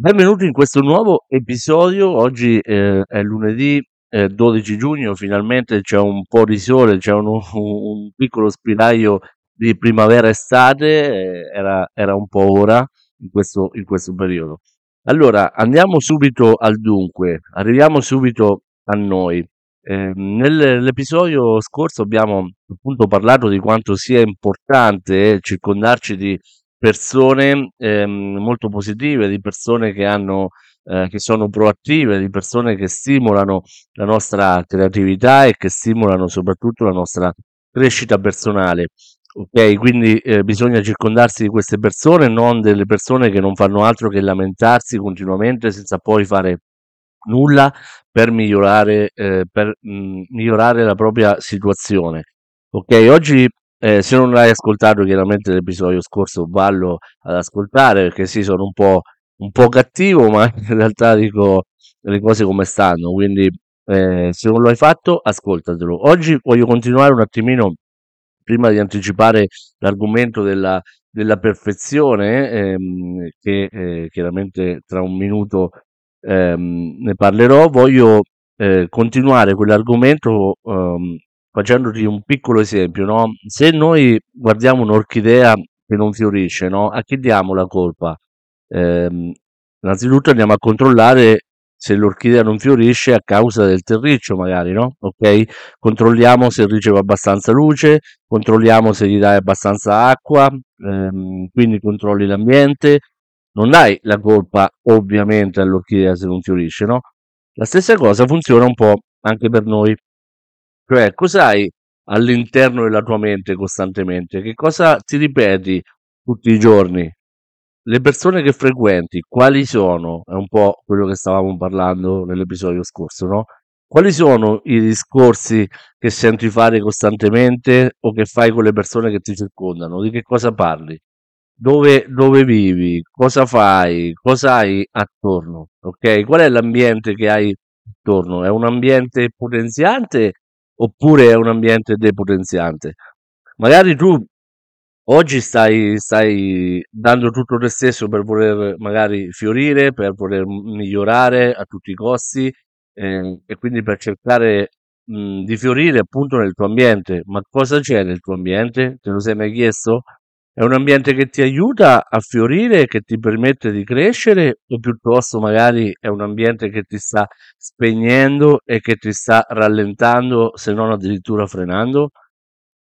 Benvenuti in questo nuovo episodio. Oggi eh, è lunedì eh, 12 giugno, finalmente c'è un po' di sole, c'è un, un piccolo spiraglio di primavera-estate, eh, era, era, un po' ora in questo, in questo periodo. Allora, andiamo subito al dunque, arriviamo subito a noi. Eh, nell'episodio scorso abbiamo appunto parlato di quanto sia importante circondarci di persone ehm, molto positive, di persone che hanno eh, che sono proattive, di persone che stimolano la nostra creatività e che stimolano soprattutto la nostra crescita personale. Ok, quindi eh, bisogna circondarsi di queste persone, non delle persone che non fanno altro che lamentarsi continuamente senza poi fare nulla per migliorare, eh, per mh, mm, migliorare la propria situazione. Ok, oggi eh, se non l'hai ascoltato, chiaramente l'episodio scorso vallo ad ascoltare perché sì, sono un po', un po' cattivo, ma in realtà dico le cose come stanno. Quindi, eh, se non lo hai fatto, ascoltatelo. Oggi voglio continuare un attimino prima di anticipare l'argomento della, della perfezione, ehm, che eh, chiaramente tra un minuto ehm, ne parlerò, voglio eh, continuare quell'argomento ehm, facendoti un piccolo esempio, no? Se noi guardiamo un'orchidea che non fiorisce, no? A chi diamo la colpa? Eh, innanzitutto andiamo a controllare se l'orchidea non fiorisce a causa del terriccio, magari, no? Ok? Controlliamo se riceve abbastanza luce, controlliamo se gli dai abbastanza acqua, ehm, quindi controlli l'ambiente. Non dai la colpa, ovviamente, all'orchidea se non fiorisce, no? La stessa cosa funziona un po' anche per noi. Cioè, cos'hai all'interno della tua mente costantemente? Che cosa ti ripeti tutti i giorni? Le persone che frequenti, quali sono? È un po' quello che stavamo parlando nell'episodio scorso, no? Quali sono i discorsi che senti fare costantemente o che fai con le persone che ti circondano? Di che cosa parli? Dove, dove vivi? Cosa fai? Cosa hai attorno? Ok? Qual è l'ambiente che hai attorno? È un ambiente potenziante oppure è un ambiente depotenziante. Magari tu oggi stai, stai dando tutto te stesso per voler magari fiorire, per voler migliorare a tutti i costi eh, e quindi per cercare mh, di fiorire appunto nel tuo ambiente. Ma cosa c'è nel tuo ambiente? Te lo sei mai chiesto? È un ambiente che ti aiuta a fiorire, che ti permette di crescere o piuttosto magari è un ambiente che ti sta spegnendo e che ti sta rallentando, se non addirittura frenando?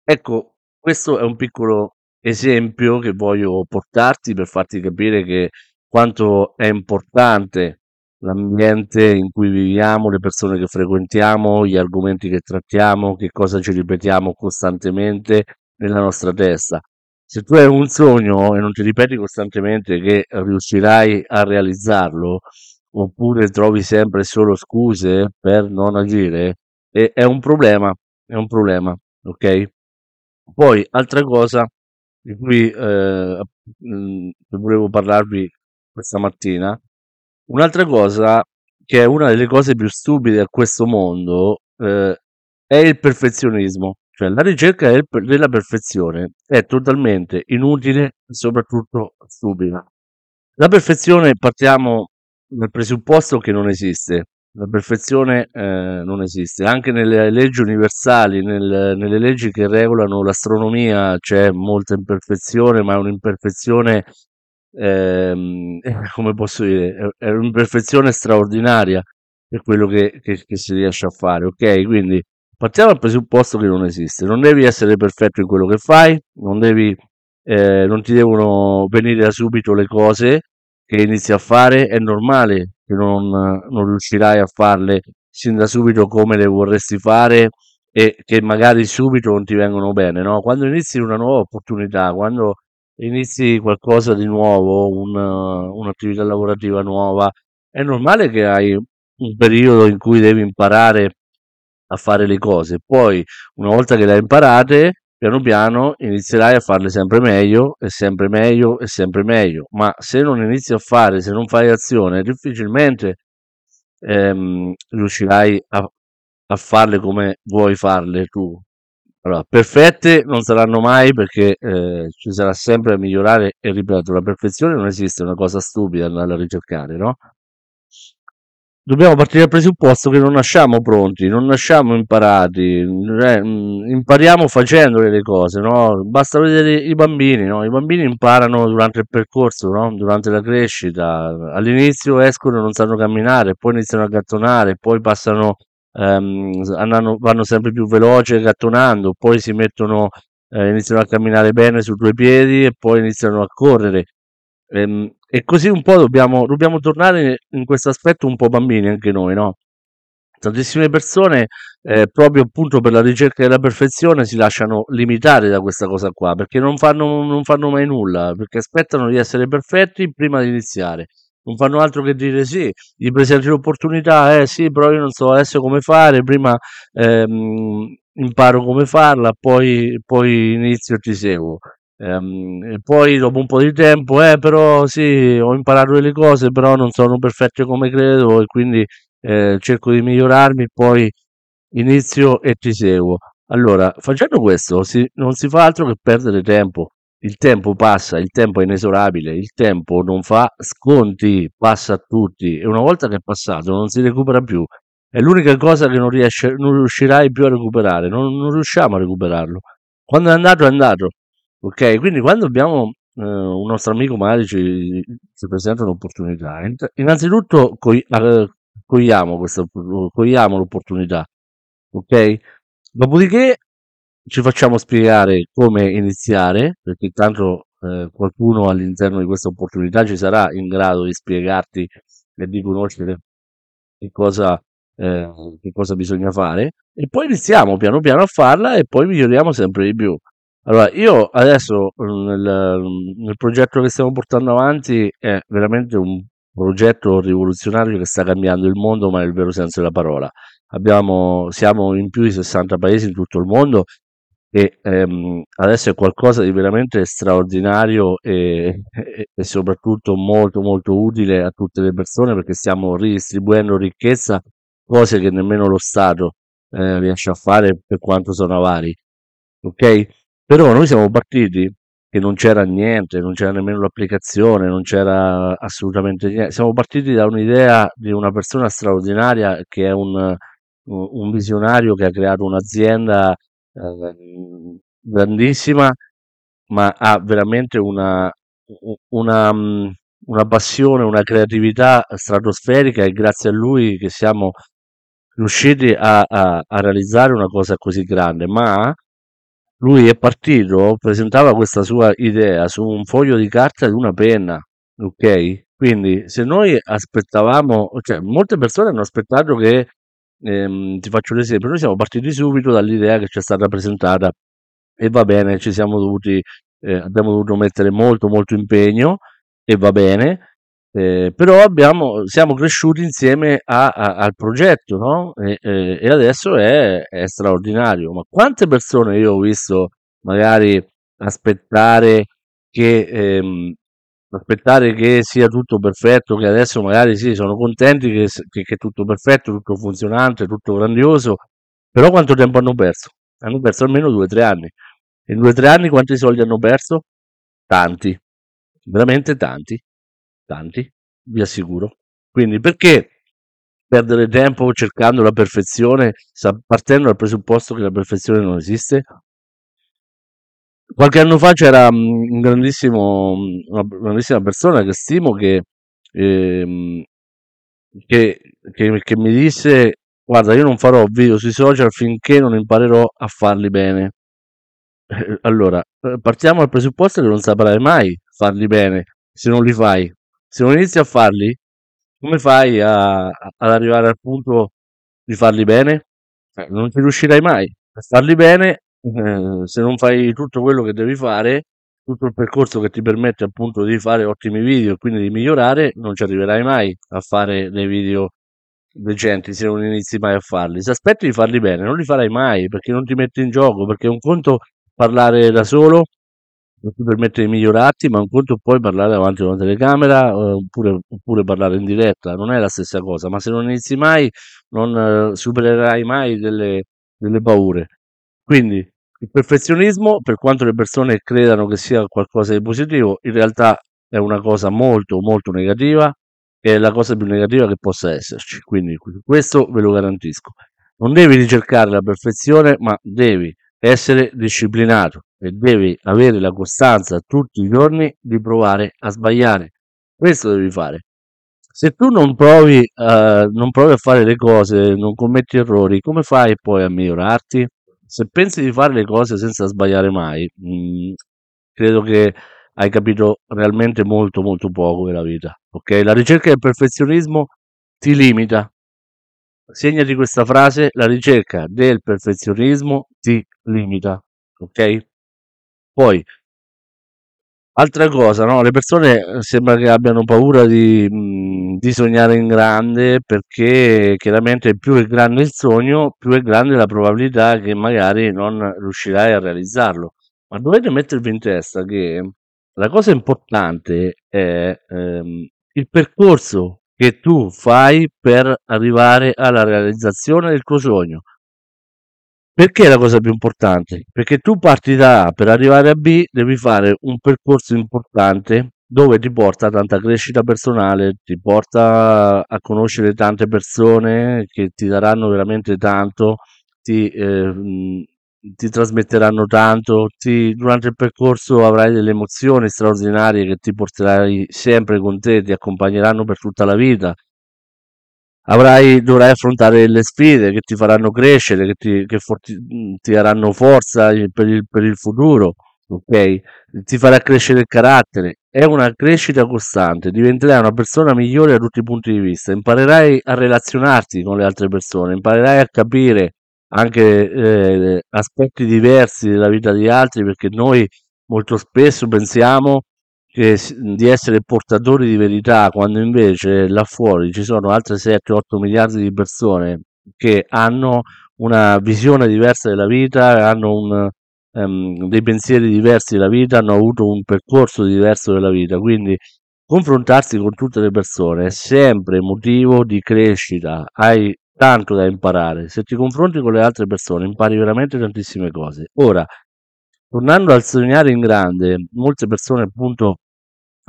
Ecco, questo è un piccolo esempio che voglio portarti per farti capire che quanto è importante l'ambiente in cui viviamo, le persone che frequentiamo, gli argomenti che trattiamo, che cosa ci ripetiamo costantemente nella nostra testa. Se tu hai un sogno e non ti ripeti costantemente che riuscirai a realizzarlo, oppure trovi sempre solo scuse per non agire, è, un problema, è un problema, ok? Poi, altra cosa di cui eh, mm, volevo parlarvi questa mattina, un'altra cosa che è una delle cose più stupide a questo mondo eh, è il perfezionismo. Cioè, la ricerca del della perfezione è totalmente inutile e soprattutto stupida. La perfezione partiamo dal presupposto che non esiste. La perfezione eh, non esiste. Anche nelle leggi universali, nel, nelle leggi che regolano l'astronomia c'è molta imperfezione, ma è un'imperfezione, ehm, come posso dire, è un'imperfezione straordinaria per quello che, che, che si riesce a fare. Ok, quindi Partiamo dal presupposto che non esiste. Non devi essere perfetto in quello che fai, non, devi, eh, non ti devono venire da subito le cose che inizi a fare. È normale che non, non riuscirai a farle sin da subito come le vorresti fare e che magari subito non ti vengono bene. No? Quando inizi una nuova opportunità, quando inizi qualcosa di nuovo, un, un'attività lavorativa nuova, è normale che hai un periodo in cui devi imparare a fare le cose. Poi, una volta che le hai imparate, piano piano inizierai a farle sempre meglio e sempre meglio e sempre meglio. Ma se non inizi a fare, se non fai azione, difficilmente ehm, riuscirai a, a farle come vuoi farle tu. Allora, perfette non saranno mai perché eh, ci sarà sempre da migliorare e ripeto, la perfezione non esiste, è una cosa stupida andare a ricercare, no? Dobbiamo partire dal presupposto che non nasciamo pronti, non nasciamo imparati, eh, mm, impariamo facendole le cose, no? Basta vedere i bambini, no? I bambini imparano durante il percorso, no? Durante la crescita. All'inizio escono e non sanno camminare, poi iniziano a gattonare, poi passano, ehm, andranno- vanno sempre più veloce gattonando, poi si mettono, eh, iniziano a camminare bene su due piedi e poi iniziano a correre. Ehm, e così un po' dobbiamo, dobbiamo tornare in questo aspetto un po' bambini anche noi, no? Tantissime persone, eh, proprio appunto per la ricerca della perfezione, si lasciano limitare da questa cosa qua, perché non fanno, non fanno mai nulla, perché aspettano di essere perfetti prima di iniziare. Non fanno altro che dire sì, gli presenti l'opportunità, eh sì, però io non so adesso come fare, prima ehm, imparo come farla, poi, poi inizio e ti seguo. Ehm, e poi dopo un po' di tempo, eh, però sì, ho imparato delle cose, però non sono perfetto come credo e quindi eh, cerco di migliorarmi, poi inizio e ti seguo. Allora, facendo questo si- non si fa altro che perdere tempo. Il tempo passa, il tempo è inesorabile, il tempo non fa sconti, passa a tutti e una volta che è passato non si recupera più. È l'unica cosa che non, riesce, non riuscirai più a recuperare, non, non riusciamo a recuperarlo. Quando è andato è andato. Ok, quindi quando abbiamo eh, un nostro amico magari ci, ci presenta un'opportunità, innanzitutto cogliamo questa, cogliamo l'opportunità, ok? Dopodiché ci facciamo spiegare come iniziare, perché intanto eh, qualcuno all'interno di questa opportunità ci sarà in grado di spiegarti e di conoscere che cosa, eh, che cosa bisogna fare, e poi iniziamo piano piano a farla e poi miglioriamo sempre di più. Allora, io adesso mhmm, nel, mhmm, nel progetto che stiamo portando avanti è veramente un progetto rivoluzionario che sta cambiando il mondo, ma nel vero senso della parola. Abbiamo, siamo in più di 60 paesi in tutto il mondo e ehm, adesso è qualcosa di veramente straordinario e, e- e soprattutto molto molto utile a tutte le persone perché stiamo ridistribuendo ricchezza, cose che nemmeno lo Stato eh, riesce a fare per quanto sono avari. Ok? Però noi siamo partiti che non c'era niente, non c'era nemmeno l'applicazione, non c'era assolutamente niente. Siamo partiti da un'idea di una persona straordinaria che è un, un- visionario che ha creato un'azienda eh, grandissima, ma ha veramente una, una, mm, una passione, una creatività stratosferica e grazie a lui che siamo riusciti a, a a realizzare una cosa così grande. Ma lui è partito, presentava questa sua idea su un foglio di carta e una penna, ok? Quindi se noi aspettavamo, cioè molte persone hanno aspettato che, ehm, ti faccio l'esempio, noi siamo partiti subito dall'idea che ci è stata presentata e va bene, ci siamo dovuti, eh, abbiamo dovuto mettere molto molto impegno e va bene, eh, però abbiamo, siamo cresciuti insieme a- a- al progetto, no? E, e- adesso è, è straordinario. Ma quante persone io ho visto magari aspettare che, ehm, aspettare che sia tutto perfetto, che adesso magari sì, sono contenti che, che, che è tutto perfetto, tutto funzionante, tutto grandioso, però quanto tempo hanno perso? Hanno perso almeno due o tre anni. In due o tre anni quanti soldi hanno perso? Tanti, veramente tanti. Tanti, vi assicuro. Quindi perché perdere tempo cercando la perfezione, partendo dal presupposto che la perfezione non esiste? Qualche anno fa c'era mm, un grandissimo, mm, una grandissima persona che stimo che, ehm, che, che- che mi disse: Guarda, io non farò video sui social finché non imparerò a farli bene. Eh, Allora, eh, partiamo dal presupposto che non saprai mai farli bene se non li fai. Se non inizi a farli, come fai a- ad arrivare al punto di farli bene? Eh, non ci riuscirai mai a farli bene eh, se non fai tutto quello che devi fare, tutto il percorso che ti permette appunto di fare ottimi video e quindi di migliorare, non ci arriverai mai a fare dei video decenti se non inizi mai a farli. Se aspetti di farli bene, non li farai mai perché non ti metti in gioco, perché un conto parlare da solo non ti permette di migliorarti, ma un conto è poi parlare davanti a una telecamera, eh, oppure, oppure parlare in diretta, non è la stessa cosa, ma se non inizi mai non eh, supererai mai delle, delle paure. Quindi Il perfezionismo, per quanto le persone credano che sia qualcosa di positivo, in realtà è una cosa molto, molto negativa e è la cosa più negativa che possa esserci. Quindi questo ve lo garantisco. Non devi ricercare la perfezione, ma devi essere disciplinato e devi avere la costanza tutti i giorni di provare a sbagliare. Questo devi fare. Se tu non provi, uh, non provi a fare le cose, non commetti errori, come fai poi a migliorarti? Se pensi di fare le cose senza sbagliare mai, mh, mm, credo che hai capito realmente molto molto poco della vita. Ok? La ricerca del perfezionismo ti limita. Segnati questa frase, la ricerca del perfezionismo ti limita. Ok? Poi Altra cosa, no, le persone eh, sembra che abbiano paura di, mhmm, di sognare in grande perché chiaramente più è grande il sogno, più è grande la probabilità che magari non riuscirai a realizzarlo. Ma dovete mettervi in testa che la cosa importante è, ehm, il percorso che tu fai per arrivare alla realizzazione del tuo sogno. Perché è la cosa più importante? Perché tu parti da A per arrivare a B, devi fare un percorso importante dove ti porta tanta crescita personale, ti porta a conoscere tante persone che ti daranno veramente tanto, ti, eh, ti trasmetteranno tanto, ti, durante il percorso avrai delle emozioni straordinarie che ti porterai sempre con te, ti accompagneranno per tutta la vita avrai, dovrai affrontare le sfide che ti faranno crescere, che ti, che forti, ti daranno forza per il, per il futuro, ok? Ti farà crescere il carattere. È una crescita costante, diventerai una persona migliore da tutti i punti di vista, imparerai a relazionarti con le altre persone, imparerai a capire anche eh, aspetti diversi della vita di altri, perché noi molto spesso pensiamo di essere portatori di verità, quando invece là fuori ci sono altre 7-8 miliardi di persone che hanno una visione diversa della vita, hanno un, um, dei pensieri diversi della vita, hanno avuto un percorso diverso della vita. Quindi confrontarsi con tutte le persone è sempre motivo di crescita, hai tanto da imparare. Se ti confronti con le altre persone impari veramente tantissime cose. Ora, tornando al sognare in grande, molte persone appunto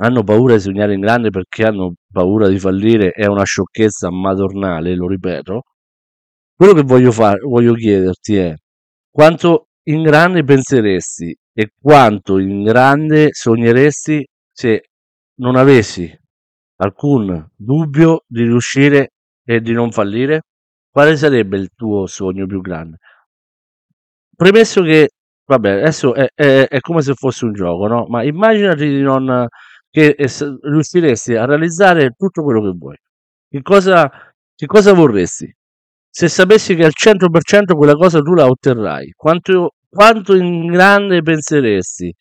hanno paura di sognare in grande perché hanno paura di fallire, è una sciocchezza madornale, lo ripeto. Quello che voglio, fare, voglio chiederti è quanto in grande penseresti e quanto in grande sogneresti se non avessi alcun dubbio di riuscire e di non fallire? Quale sarebbe il tuo sogno più grande? Premesso che, vabbè, adesso è, è, è come se fosse un gioco, no? Ma immaginati di non che riusciresti a realizzare tutto quello che vuoi. Che cosa, che cosa vorresti? Se sapessi che al 100% quella cosa tu la otterrai, quanto, quanto in grande penseresti?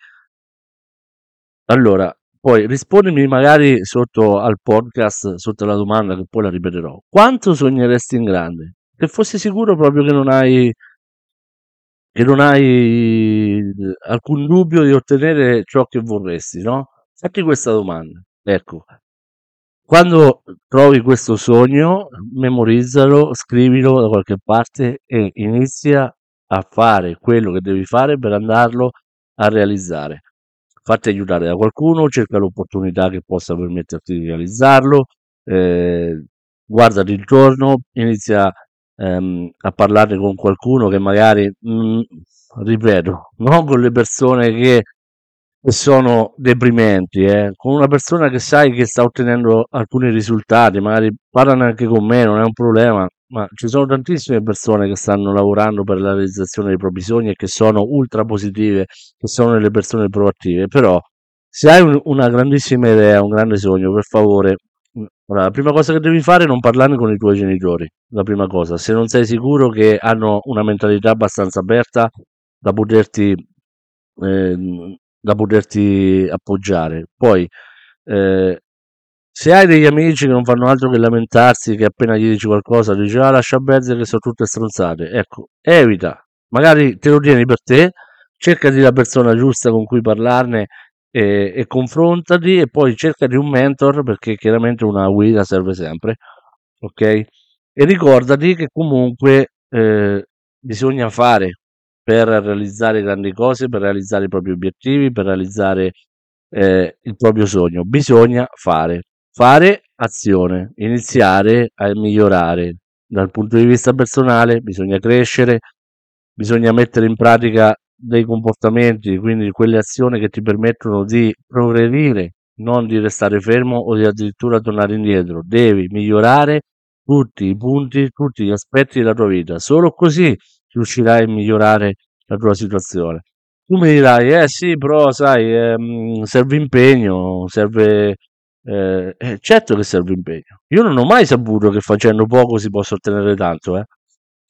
Allora, poi rispondimi magari sotto al podcast, sotto la domanda che poi la ripeterò. Quanto sogneresti in grande? Se fossi sicuro proprio che non hai che non hai alcun dubbio di ottenere ciò che vorresti, no? Fatti questa domanda, ecco, quando trovi questo sogno, memorizzalo, scrivilo da qualche parte e inizia a fare quello che devi fare per andarlo a realizzare. Fatti aiutare da qualcuno, cerca l'opportunità che possa permetterti di realizzarlo, eh, guardati intorno, inizia ehm, a parlare con qualcuno che magari, mh, mm, ripeto, non con le persone che che sono deprimenti, eh. Con una persona che sai che sta ottenendo alcuni risultati, magari parlano anche con me, non è un problema, ma ci sono tantissime persone che stanno lavorando per la realizzazione dei propri sogni e che sono ultra positive, che sono delle persone proattive, però se hai un, una grandissima idea, un grande sogno, per favore, allora, la prima cosa che devi fare è non parlarne con i tuoi genitori, la prima cosa, se non sei sicuro che hanno una mentalità abbastanza aperta da poterti eh, da poterti appoggiare. Poi, eh, se hai degli amici che non fanno altro che lamentarsi, che appena gli dici qualcosa, dici ah lascia perdere che sono tutte stronzate, ecco, evita, magari te lo tieni per te, cercati la persona giusta con cui parlarne e, e confrontati e poi cercati un mentor perché chiaramente una guida serve sempre, ok? E ricordati che comunque eh, bisogna fare, per realizzare grandi cose, per realizzare i propri obiettivi, per realizzare eh, il proprio sogno. Bisogna fare, fare azione, iniziare a migliorare dal punto di vista personale, bisogna crescere, bisogna mettere in pratica dei comportamenti, quindi quelle azioni che ti permettono di progredire, non di restare fermo o di addirittura tornare indietro. Devi migliorare tutti i punti, tutti gli aspetti della tua vita. Solo così riuscirai a migliorare la tua situazione. Tu mi dirai, eh sì, però sai, ehm, serve impegno, serve... Eh, eh, certo che serve impegno. Io non ho mai saputo che facendo poco si possa ottenere tanto, eh.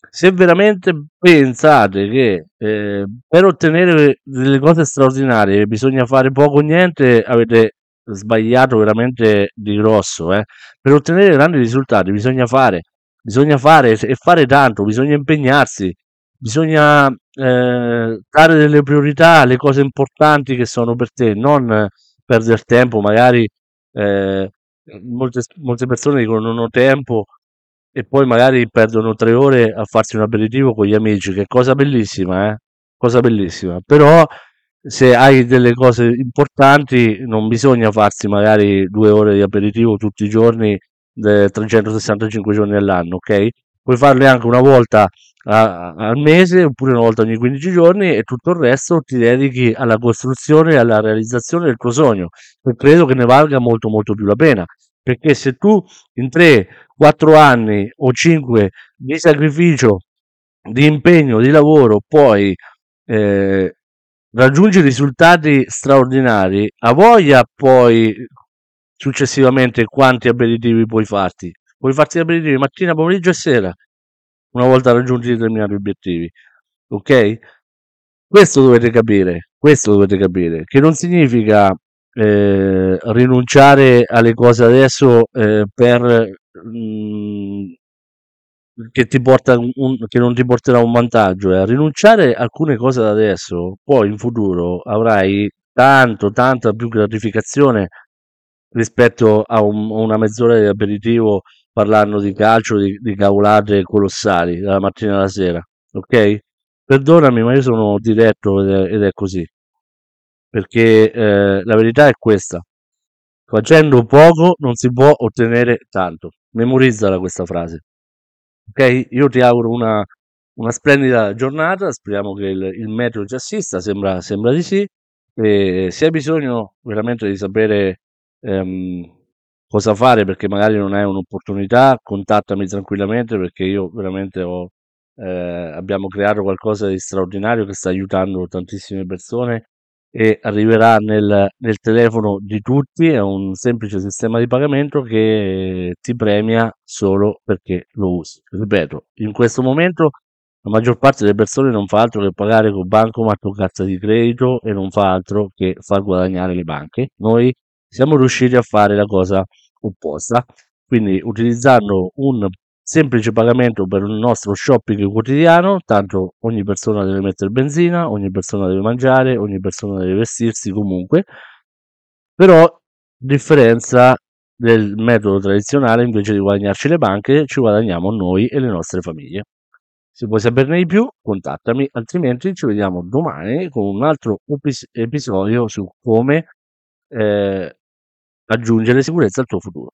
Se veramente pensate che eh, per ottenere delle cose straordinarie bisogna fare poco o niente, avete sbagliato veramente di grosso. Eh. Per ottenere grandi risultati bisogna fare, bisogna fare e fare tanto, bisogna impegnarsi, bisogna eh, dare delle priorità alle cose importanti che sono per te, non perdere tempo, magari eh, molte, molte persone dicono non ho tempo e poi magari perdono tre ore a farsi un aperitivo con gli amici, che è cosa bellissima, eh? Cosa bellissima. Però se hai delle cose importanti non bisogna farsi magari due ore di aperitivo tutti i giorni, 365 giorni all'anno, ok? Puoi farle anche una volta a, al mese oppure una volta ogni 15 giorni e tutto il resto ti dedichi alla costruzione e alla realizzazione del tuo sogno. E credo che ne valga molto molto più la pena. Perché se tu in 3, 4 anni o 5 di sacrificio, di impegno, di lavoro, poi eh, raggiungi risultati straordinari, a voglia poi successivamente quanti aperitivi puoi farti. Puoi farti aperitivi mattina, pomeriggio e sera, una volta raggiunti determinati obiettivi. Ok? Questo dovete capire, questo dovete capire, che non significa eh, rinunciare alle cose adesso eh, per mh, mm, che, ti porta un, che non ti porterà un vantaggio, eh. rinunciare a alcune cose da adesso, poi in futuro avrai tanto, tanta più gratificazione rispetto a, un, a una mezz'ora di aperitivo parlando di calcio, di, di cavolate colossali dalla mattina alla sera, ok? Perdonami, ma io sono diretto ed è, ed è così, perché eh, la verità è questa. Facendo poco non si può ottenere tanto. Memorizzala questa frase. Ok? Io ti auguro una, una splendida giornata, speriamo che il, il meteo ci assista, sembra, sembra di sì. E se hai bisogno veramente di sapere ehm, cosa fare perché magari non hai un'opportunità, contattami tranquillamente perché io veramente ho, eh, abbiamo creato qualcosa di straordinario che sta aiutando tantissime persone e arriverà nel, nel telefono di tutti, è un semplice sistema di pagamento che ti premia solo perché lo usi. Ripeto, in questo momento la maggior parte delle persone non fa altro che pagare con bancomat o carta di credito e non fa altro che far guadagnare le banche. Noi siamo riusciti a fare la cosa opposta, quindi utilizzando un semplice pagamento per il nostro shopping quotidiano, tanto ogni persona deve mettere benzina, ogni persona deve mangiare, ogni persona deve vestirsi comunque, però differenza del metodo tradizionale invece di guadagnarci le banche ci guadagniamo noi e le nostre famiglie. Se vuoi saperne di più, contattami, altrimenti ci vediamo domani con un altro episodio su come eh, aggiungere sicurezza al tuo futuro.